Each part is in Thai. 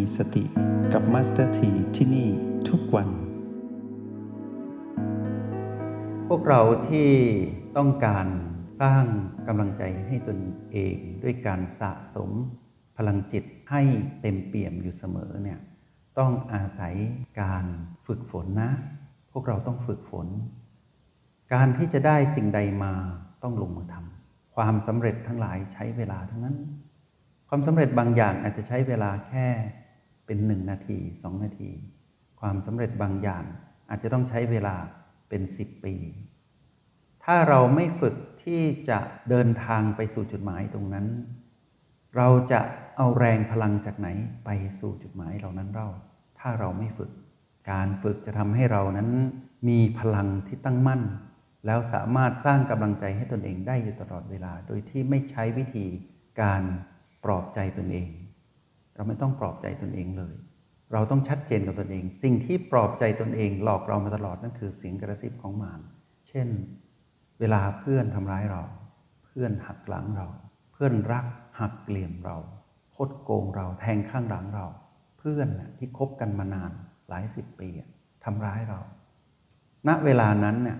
มีสติกับมาสเตอร์ทีที่นี่ทุกวัน พวกเราที่ต้องการสร้างกำลังใจให้ตนเองด้วยการสะสมพลังจิตให้เต็มเปี่ยมอยู่เสมอเนี่ยต้องอาศัยการฝึกฝนนะ พวกเราต้องฝึกฝน การที่จะได้สิ่งใดมาต้องลงมือทำความสำเร็จทั้งหลายใช้เวลาทั้งนั้น ความสำเร็จบางอย่างอาจจะใช้เวลาแค่ เป็นหนึ่งนาทีสองนาที ความสำเร็จบางอย่างอาจจะต้องใช้เวลาเป็นสิบปี ถ้าเราไม่ฝึกที่จะเดินทางไปสู่จุดหมายตรงนั้น เราจะเอาแรงพลังจากไหนไปสู่จุดหมายเหล่านั้นเรา ถ้าเราไม่ฝึก การฝึกจะทำให้เรานั้นมีพลังที่ตั้งมั่น แล้วสามารถสร้างกำลังใจให้ตนเองได้อยู่ตลอดเวลา โดยที่ไม่ใช้วิธีการปลอบใจตนเอง เราไม่ต้องปลอบใจตนเองเลย เราต้องชัดเจนกับตนเอง สิ่งที่ปลอบใจตนเอง หลอกเรามาตลอดนั่นคือเสียงกระซิบของมารเช่น เวลาเพื่อนทำร้ายเรา เพื่อนหักหลังเรา เพื่อนรักหักเหลี่ยมเราคดโกงเราแทงข้างหลังเรา เพื่อนที่คบกันมานานหลายสิบปีทำร้ายเรา ณเวลานั้นเนี่ย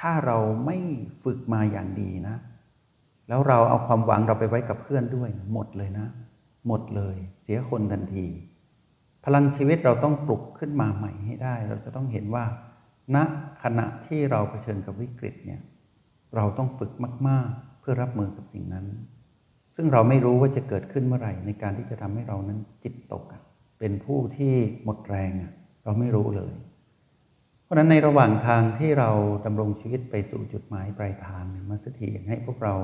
ถ้าเราไม่ฝึกมาอย่างดีนะ แล้วเราเอาความหวังเราไปไว้กับเพื่อนด้วยหมดเลยนะ หมดเลย เสียคนทันที พลังชีวิตเราต้องปลุกขึ้นมาใหม่ให้ได้ เราจะต้องเห็นว่า ณขณะที่เราเผชิญกับวิกฤตเนี่ยเราต้องฝึกมาก ๆ เพื่อรับมือกับสิ่งนั้น ซึ่งเราไม่รู้ว่าจะเกิดขึ้นเมื่อไหร่ในการที่จะทำให้เรานั้นจิตตกเป็นผู้ที่หมดแรงเราไม่รู้เลย เพราะนั้นในระหว่างทางที่เราดำรงชีวิตไปสู่จุดหมายปลายทางมาสถีอยากให้พวกเรา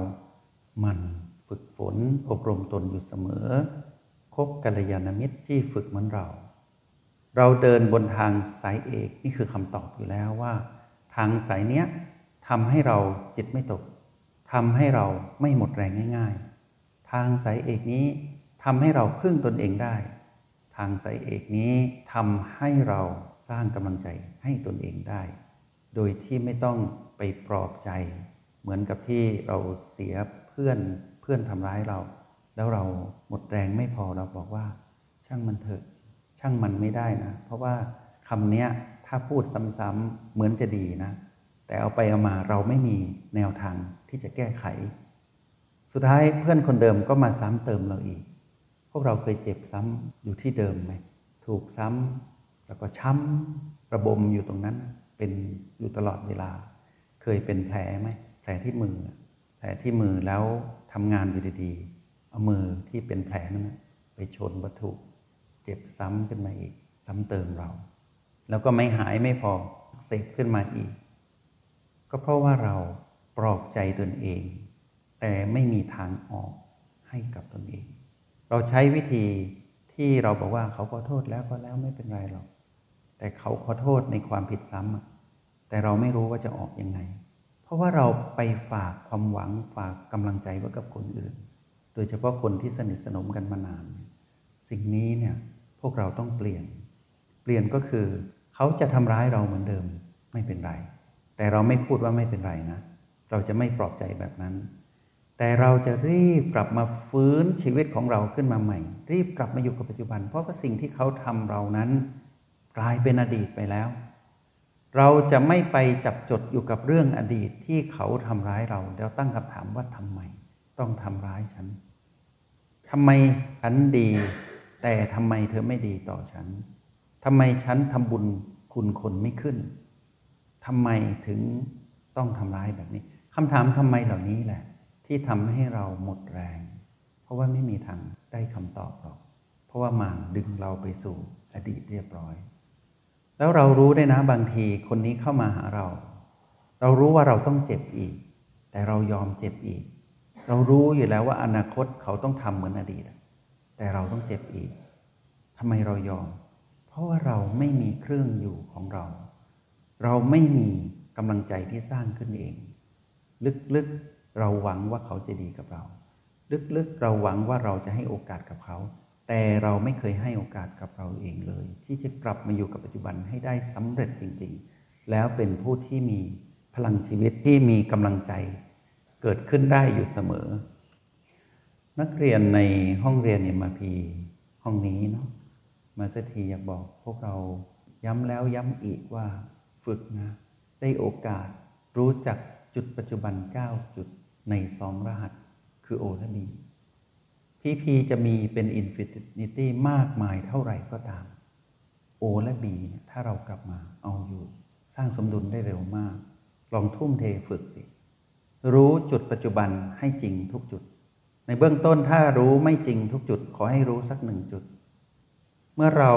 มัน ฝึกฝนอบรมตนอยู่เสมอ คบกัลยาณมิตรที่ฝึกเหมือนเรา เราเดินบนทางสายเอกนี่คือคำตอบอยู่แล้วว่า ทางสายเนี้ยทำให้เราจิตไม่ตกทำให้เราไม่หมดแรงง่าย ๆ ทางสายเอกนี้ทำให้เราพึ่งตนเองได้ ทางสายเอกนี้ทำให้เราสร้างกำลังใจให้ตนเองได้ โดยที่ไม่ต้องไปปลอบใจ เหมือนกับที่เราเสียเพื่อน พื่อนทำร้ายเรา แล้วเราหมดแรงไม่พอเราบอกว่า ช่างมันเถอะ ช่างมันไม่ได้นะ เพราะว่าคำนี้ถ้าพูดซ้ำๆเหมือนจะดีนะ แต่เอาไปเอามาเราไม่มีแนวทางที่จะแก้ไข สุดท้ายเพื่อนคนเดิมก็มาซ้ำเติมเราอีก พวกเราเคยเจ็บซ้ำอยู่ที่เดิมไหมถูกซ้ำแล้วก็ช้ำระบมอยู่ตรงนั้นเป็นอยู่ตลอดเวลา เคยเป็นแผลไหมแผลที่มือ ที่มือแล้วทำงานอยู่ดีๆ เอามือที่เป็นแผลนั้นไปชนวัตถุเจ็บซ้ำขึ้นมาอีก ซ้ำเติมเรา แล้วก็ไม่หายไม่พอเสพขึ้นมาอีก ก็เพราะว่าเราปลอบใจตนเอง แต่ไม่มีทางออกให้กับตนเอง เราใช้วิธีที่เราบอกว่าเขาขอโทษแล้วก็แล้วไม่เป็นไรหรอก แต่เขาขอโทษในความผิดซ้ำแต่เราไม่รู้ว่าจะออกยังไง เพราะว่าเราไปฝากความหวังฝากกำลังใจไว้กับคนอื่น โดยเฉพาะคนที่สนิทสนมกันมานาน สิ่งนี้เนี่ยพวกเราต้องเปลี่ยน เปลี่ยนก็คือเขาจะทำร้ายเราเหมือนเดิมไม่เป็นไร แต่เราไม่พูดว่าไม่เป็นไรนะ เราจะไม่ปลอบใจแบบนั้น แต่เราจะรีบกลับมาฟื้นชีวิตของเราขึ้นมาใหม่ รีบกลับมาอยู่กับปัจจุบัน เพราะว่าสิ่งที่เขาทำเรานั้นกลายเป็นอดีตไปแล้ว เราจะไม่ไปจับจดอยู่กับเรื่องอดีตที่เขาทำร้ายเราแล้วตั้งคำถามว่าทำไม ต้องทำร้ายฉันทำไมฉันดี แต่ทำไมเธอไม่ดีต่อฉันทำไมฉันทำบุญคุณคนไม่ขึ้นทำไมถึงต้องทำร้ายแบบนี้คำถามทำไมเหล่านี้แหละ ที่ทำให้เราหมดแรง เพราะว่าไม่มีทางได้คำตอบหรอก เพราะว่ามารดึงเราไปสู่อดีตเรียบร้อย แล้วเรารู้ได้นะบางทีคนนี้เข้ามาหาเรา เรารู้ว่าเราต้องเจ็บอีก แต่เรายอมเจ็บอีก เรารู้อยู่แล้วว่าอนาคตเขาต้องทำเหมือนอดีต แต่เราต้องเจ็บอีกทำไมเรายอม เพราะว่าเราไม่มีเครื่องอยู่ของเรา เราไม่มีกำลังใจที่สร้างขึ้นเอง ลึกๆเราหวังว่าเขาจะดีกับเรา ลึกๆเราหวังว่าเราจะให้โอกาสกับเขา แต่เราไม่เคยให้โอกาสกับเราเองเลย ที่จะกลับมาอยู่กับปัจจุบันให้ได้สำเร็จจริง ๆ แล้วเป็นผู้ที่มีพลังชีวิตที่มีกำลังใจเกิดขึ้นได้อยู่เสมอ นักเรียนในห้องเรียน MP ห้องนี้เนาะมาสเตอร์ทีอยากบอกพวกเราย้ำแล้วย้ำอีกว่าฝึกนะ ได้โอกาสรู้จักจุดปัจจุบัน 9 จุดในสองรหัสคือ O และ B PP จะมีเป็น infinity มากมายเท่าไหร่ก็ตามโอและบีถ้าเรากลับมาเอาอยู่ สร้างสมดุลได้เร็วมาก ลองทุ่มเทฝึกสิ รู้จุดปัจจุบันให้จริงทุกจุด ในเบื้องต้นถ้ารู้ไม่จริงทุกจุด ขอให้รู้สักหนึ่งจุด เมื่อเรา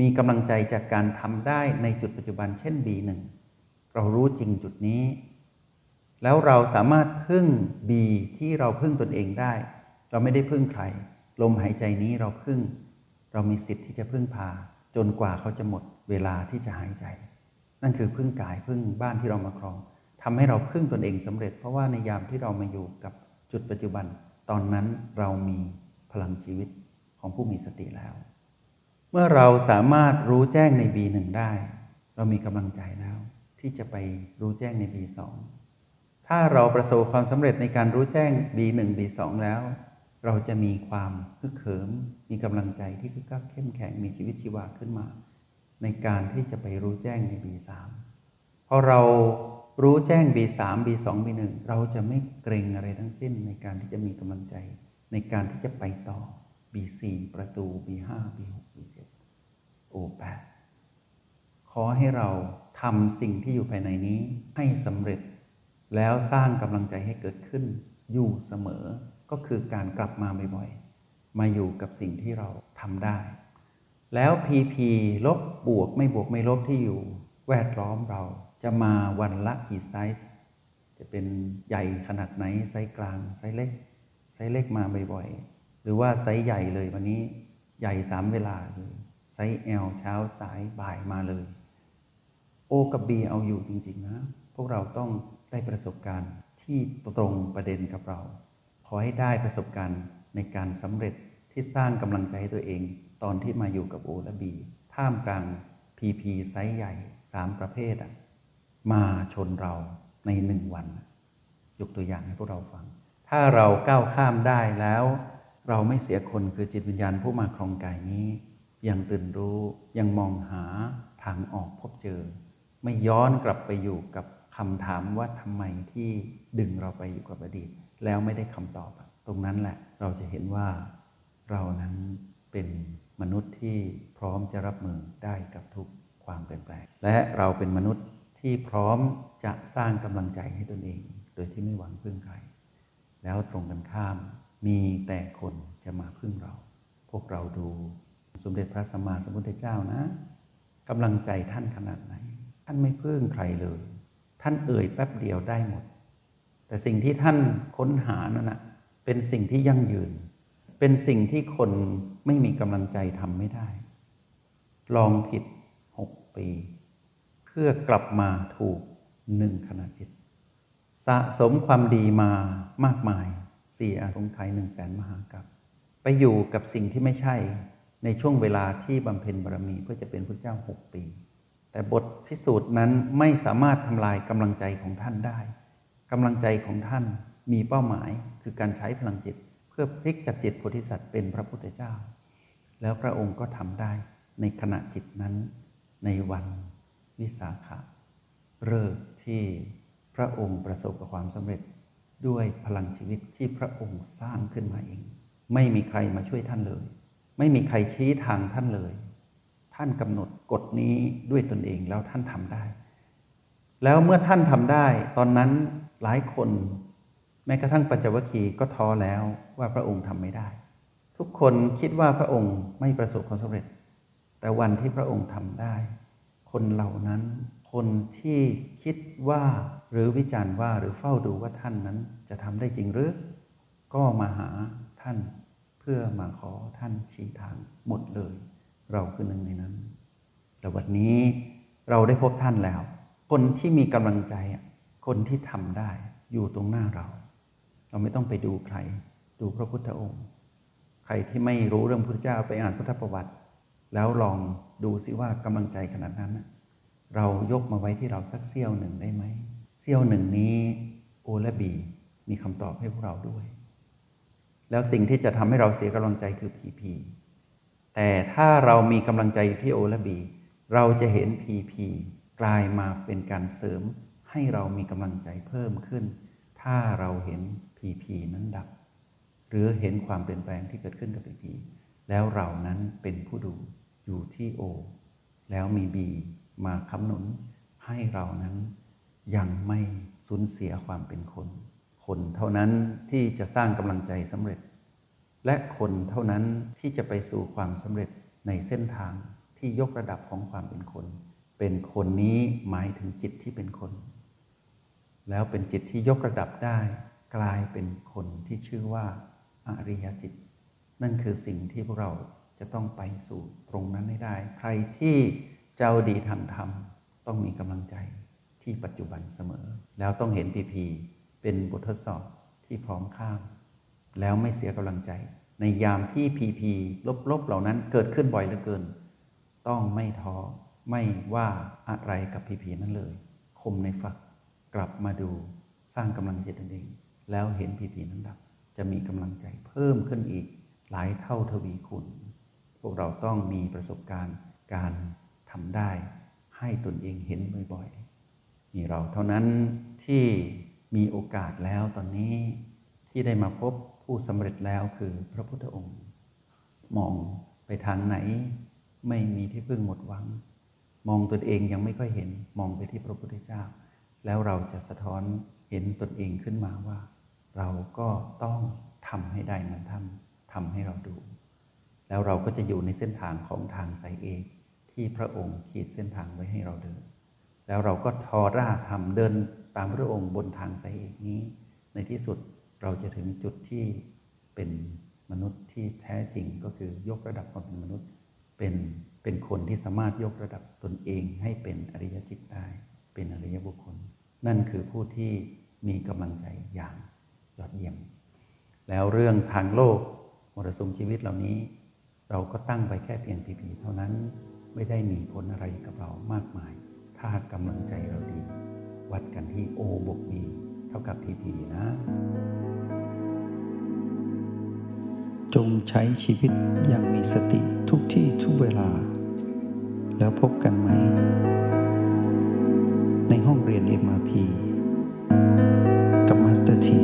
มีกำลังใจจากการทำได้ในจุดปัจจุบันเช่น B1 เรารู้จริงจุดนี้ แล้วเราสามารถพึ่ง B ที่เราพึ่งตนเองได้ เราไม่ได้พึ่งใคร ลมหายใจนี้เราพึ่ง เรามีสิทธิ์ที่จะพึ่งพา จนกว่าเขาจะหมดเวลาที่จะหายใจ นั่นคือพึ่งกายพึ่งบ้านที่เรามาครองทำให้เราพึ่งตนเองสำเร็จ เพราะว่าในยามที่เรามาอยู่กับจุดปัจจุบัน ตอนนั้นเรามีพลังชีวิตของผู้มีสติแล้ว เมื่อเราสามารถรู้แจ้งใน B1 ได้ เรามีกำลังใจแล้ว ที่จะไปรู้แจ้งใน B2 ถ้าเราประสบความสำเร็จในการรู้แจ้ง B1 B2 แล้ว เราจะมีความฮึกเหิม มีกำลังใจที่คึกคักเข้มแข็งมีชีวิตชีวาขึ้นมา ในการที่จะไปรู้แจ้งใน B3 พอเรารู้แจ้ง B3 B2 B1 เราจะไม่เกรงอะไรทั้งสิ้นในการที่จะมีกำลังใจ ในการที่จะไปต่อ B4 ประตู B5 B6 B7 O8 ขอให้เราทำสิ่งที่อยู่ภายในนี้ให้สำเร็จ แล้วสร้างกำลังใจให้เกิดขึ้นอยู่เสมอ ก็คือการกลับมาบ่อยๆ มาอยู่กับสิ่งที่เราทำได้ แล้ว PP ลบบวกไม่บวกไม่ลบที่อยู่แวดล้อมเราจะมาวันละกี่ไซส์ จะเป็นใหญ่ขนาดไหน ไซส์กลาง ไซส์เล็ก ไซส์เล็กมาบ่อยๆ หรือว่าไซส์ใหญ่เลยวันนี้ใหญ่สามเวลาเลยไซส์ L เช้าสายบ่ายมาเลย O กับ B เอาอยู่จริง ๆ นะ พวกเราต้องได้ประสบการณ์ที่ตรงประเด็นกับเรา ขอให้ได้ประสบการณ์ในการสำเร็จที่สร้างกำลังใจให้ตัวเอง ตอนที่มาอยู่กับ O และ B ท่ามกลาง PP ไซส์ใหญ่ 3 ประเภทอะมาชนเราในหนึ่งวัน ยกตัวอย่างให้พวกเราฟัง ถ้าเราก้าวข้ามได้แล้ว เราไม่เสียคนคือจิตวิญญาณผู้มาครองกายนี้ ยังตื่นรู้ยังมองหาทางออกพบเจอ ไม่ย้อนกลับไปอยู่กับคำถามว่าทำไมที่ดึงเราไปอยู่กับอดีต แล้วไม่ได้คำตอบ ตรงนั้นแหละเราจะเห็นว่าเรานั้นเป็นมนุษย์ที่พร้อมจะรับมือได้กับทุกความเปลี่ยนแปลง และเราเป็นมนุษย์ที่พร้อมจะสร้างกำลังใจให้ตนเอง โดยที่ไม่หวังพึ่งใคร แล้วตรงกันข้ามมีแต่คนจะมาพึ่งเรา พวกเราดูสมเด็จพระสัมมาสัมพุทธเจ้านะกำลังใจท่านขนาดไหน ท่านไม่พึ่งใครเลย ท่านเอ่ยแป๊บเดียวได้หมด แต่สิ่งที่ท่านค้นหานั่นนะเป็นสิ่งที่ยั่งยืน เป็นสิ่งที่คนไม่มีกำลังใจทำไม่ได้ ลองผิดหกปี เพื่อกลับมาถูกหนึ่งขณะจิต สะสมความดีมามากมายสี่อาสงไขยหนึ่งแสนมหากับ ไปอยู่กับสิ่งที่ไม่ใช่ในช่วงเวลาที่บำเพ็ญบารมีเพื่อจะเป็นพระเจ้าหกปี แต่บทพิสูจน์นั้นไม่สามารถทำลายกำลังใจของท่านได้ กำลังใจของท่านมีเป้าหมายคือการใช้พลังจิต เพื่อพลิกจากจิตโพธิสัตว์เป็นพระพุทธเจ้า แล้วพระองค์ก็ทำได้ในขณะจิตนั้นในวันวิสาขะเริ่ที่พระองค์ประสบกับความสำเร็จด้วยพลังชีวิตที่พระองค์สร้างขึ้นมาเอง ไม่มีใครมาช่วยท่านเลย ไม่มีใครชี้ทางท่านเลย ท่านกำหนดกฎนี้ด้วยตนเองแล้วท่านทำได้ แล้วเมื่อท่านทำได้ ตอนนั้นหลายคน แม้กระทั่งปัญจวัคคีย์ก็ท้อแล้วว่าพระองค์ทำไม่ได้ ทุกคนคิดว่าพระองค์ไม่ประสบความสำเร็จ แต่วันที่พระองค์ทำได้ คนเหล่านั้น คนที่คิดว่าหรือวิจารณ์ว่าหรือเฝ้าดูว่าท่านนั้นจะทำได้จริงหรือ ก็มาหาท่านเพื่อมาขอท่านชี้ทางหมดเลย เราคือหนึ่งในนั้น แต่วันนี้เราได้พบท่านแล้ว คนที่มีกำลังใจ คนที่ทำได้อยู่ตรงหน้าเรา เราไม่ต้องไปดูใคร ดูพระพุทธองค์ ใครที่ไม่รู้เรื่องพุทธเจ้าไปอ่านพุทธประวัติ แล้วลองดูซิว่ากำลังใจขนาดนั้น เรายกมาไว้ที่เราสักเสี้ยวหนึ่งได้ไหมเสี้ยวหนึ่งนี้โอและบีมีคำตอบให้พวกเราด้วย แล้วสิ่งที่จะทำให้เราเสียกำลังใจคือผีผีแต่ถ้าเรามีกำลังใจอยู่ที่โอและบีเราจะเห็น PP กลายมาเป็นการเสริมให้เรามีกำลังใจเพิ่มขึ้น ถ้าเราเห็น PP นั้นดับ หรือเห็นความเปลี่ยนแปลงที่เกิดขึ้นกับ PP แล้วเรานั้นเป็นผู้ดูอยู่ที่ O แล้วมี B มาคำหนุนให้เรานั้นยังไม่สูญเสียความเป็นคน คนเท่านั้นที่จะสร้างกำลังใจสำเร็จ และคนเท่านั้นที่จะไปสู่ความสำเร็จในเส้นทางที่ยกระดับของความเป็นคน เป็นคนนี้หมายถึงจิตที่เป็นคน แล้วเป็นจิตที่ยกระดับได้ กลายเป็นคนที่ชื่อว่าอริยจิต นั่นคือสิ่งที่พวกเราจะต้องไปสู่ตรงนั้นให้ได้ ใครที่เจ้าดีทางธรรม ต้องมีกำลังใจที่ปัจจุบันเสมอ แล้วต้องเห็นพีพีเป็นบททดสอบที่พร้อมข้าม แล้วไม่เสียกำลังใจ ในยามที่พีพีลบๆเหล่านั้นเกิดขึ้นบ่อยเหลือเกิน ต้องไม่ท้อ ไม่ว่าอะไรกับพีพีนั้นเลย คมในฝักกลับมาดูสร้างกำลังใจตนเอง แล้วเห็นพีพีนั้นดับ จะมีกำลังใจเพิ่มขึ้นอีกหลายเท่าทวีคูณพวกเราต้องมีประสบการณ์การทำได้ ให้ตนเองเห็นบ่อยๆมีเราเท่านั้นที่มีโอกาสแล้วตอนนี้ที่ได้มาพบผู้สำเร็จแล้วคือพระพุทธองค์ มองไปทางไหนไม่มีที่พึ่งหมดหวัง มองตนเองยังไม่ค่อยเห็นมองไปที่พระพุทธเจ้า แล้วเราจะสะท้อนเห็นตนเองขึ้นมาว่า เราก็ต้องทำให้ได้เหมือนท่านทำให้เราดู แล้วเราก็จะอยู่ในเส้นทางของทางสายเอกที่พระองค์ขีดเส้นทางไว้ให้เราเดิน แล้วเราก็ทอร่าทำเดินตามพระองค์บนทางสายเอกนี้ ในที่สุดเราจะถึงจุดที่เป็นมนุษย์ที่แท้จริงก็คือยกระดับความเป็นมนุษย์เป็น เป็นคนที่สามารถยกระดับตนเองให้เป็นอริยจิตได้ เป็นอริยบุคคล นั่นคือผู้ที่มีกำลังใจอย่างยอดเยี่ยม แล้วเรื่องทางโลกมรสุมชีวิตเหล่านี้ เราก็ตั้งไปแค่เพียงพีพีเท่านั้น ไม่ได้มีผลอะไรกับเรามากมาย ถ้ากำลังใจเราดี วัดกันที่ O บวก B เท่ากับ TP นะ จงใช้ชีวิตอย่างมีสติ ทุกที่ทุกเวลา แล้วพบกันใหม่ ในห้องเรียน MRP กับมาสเตอร์ที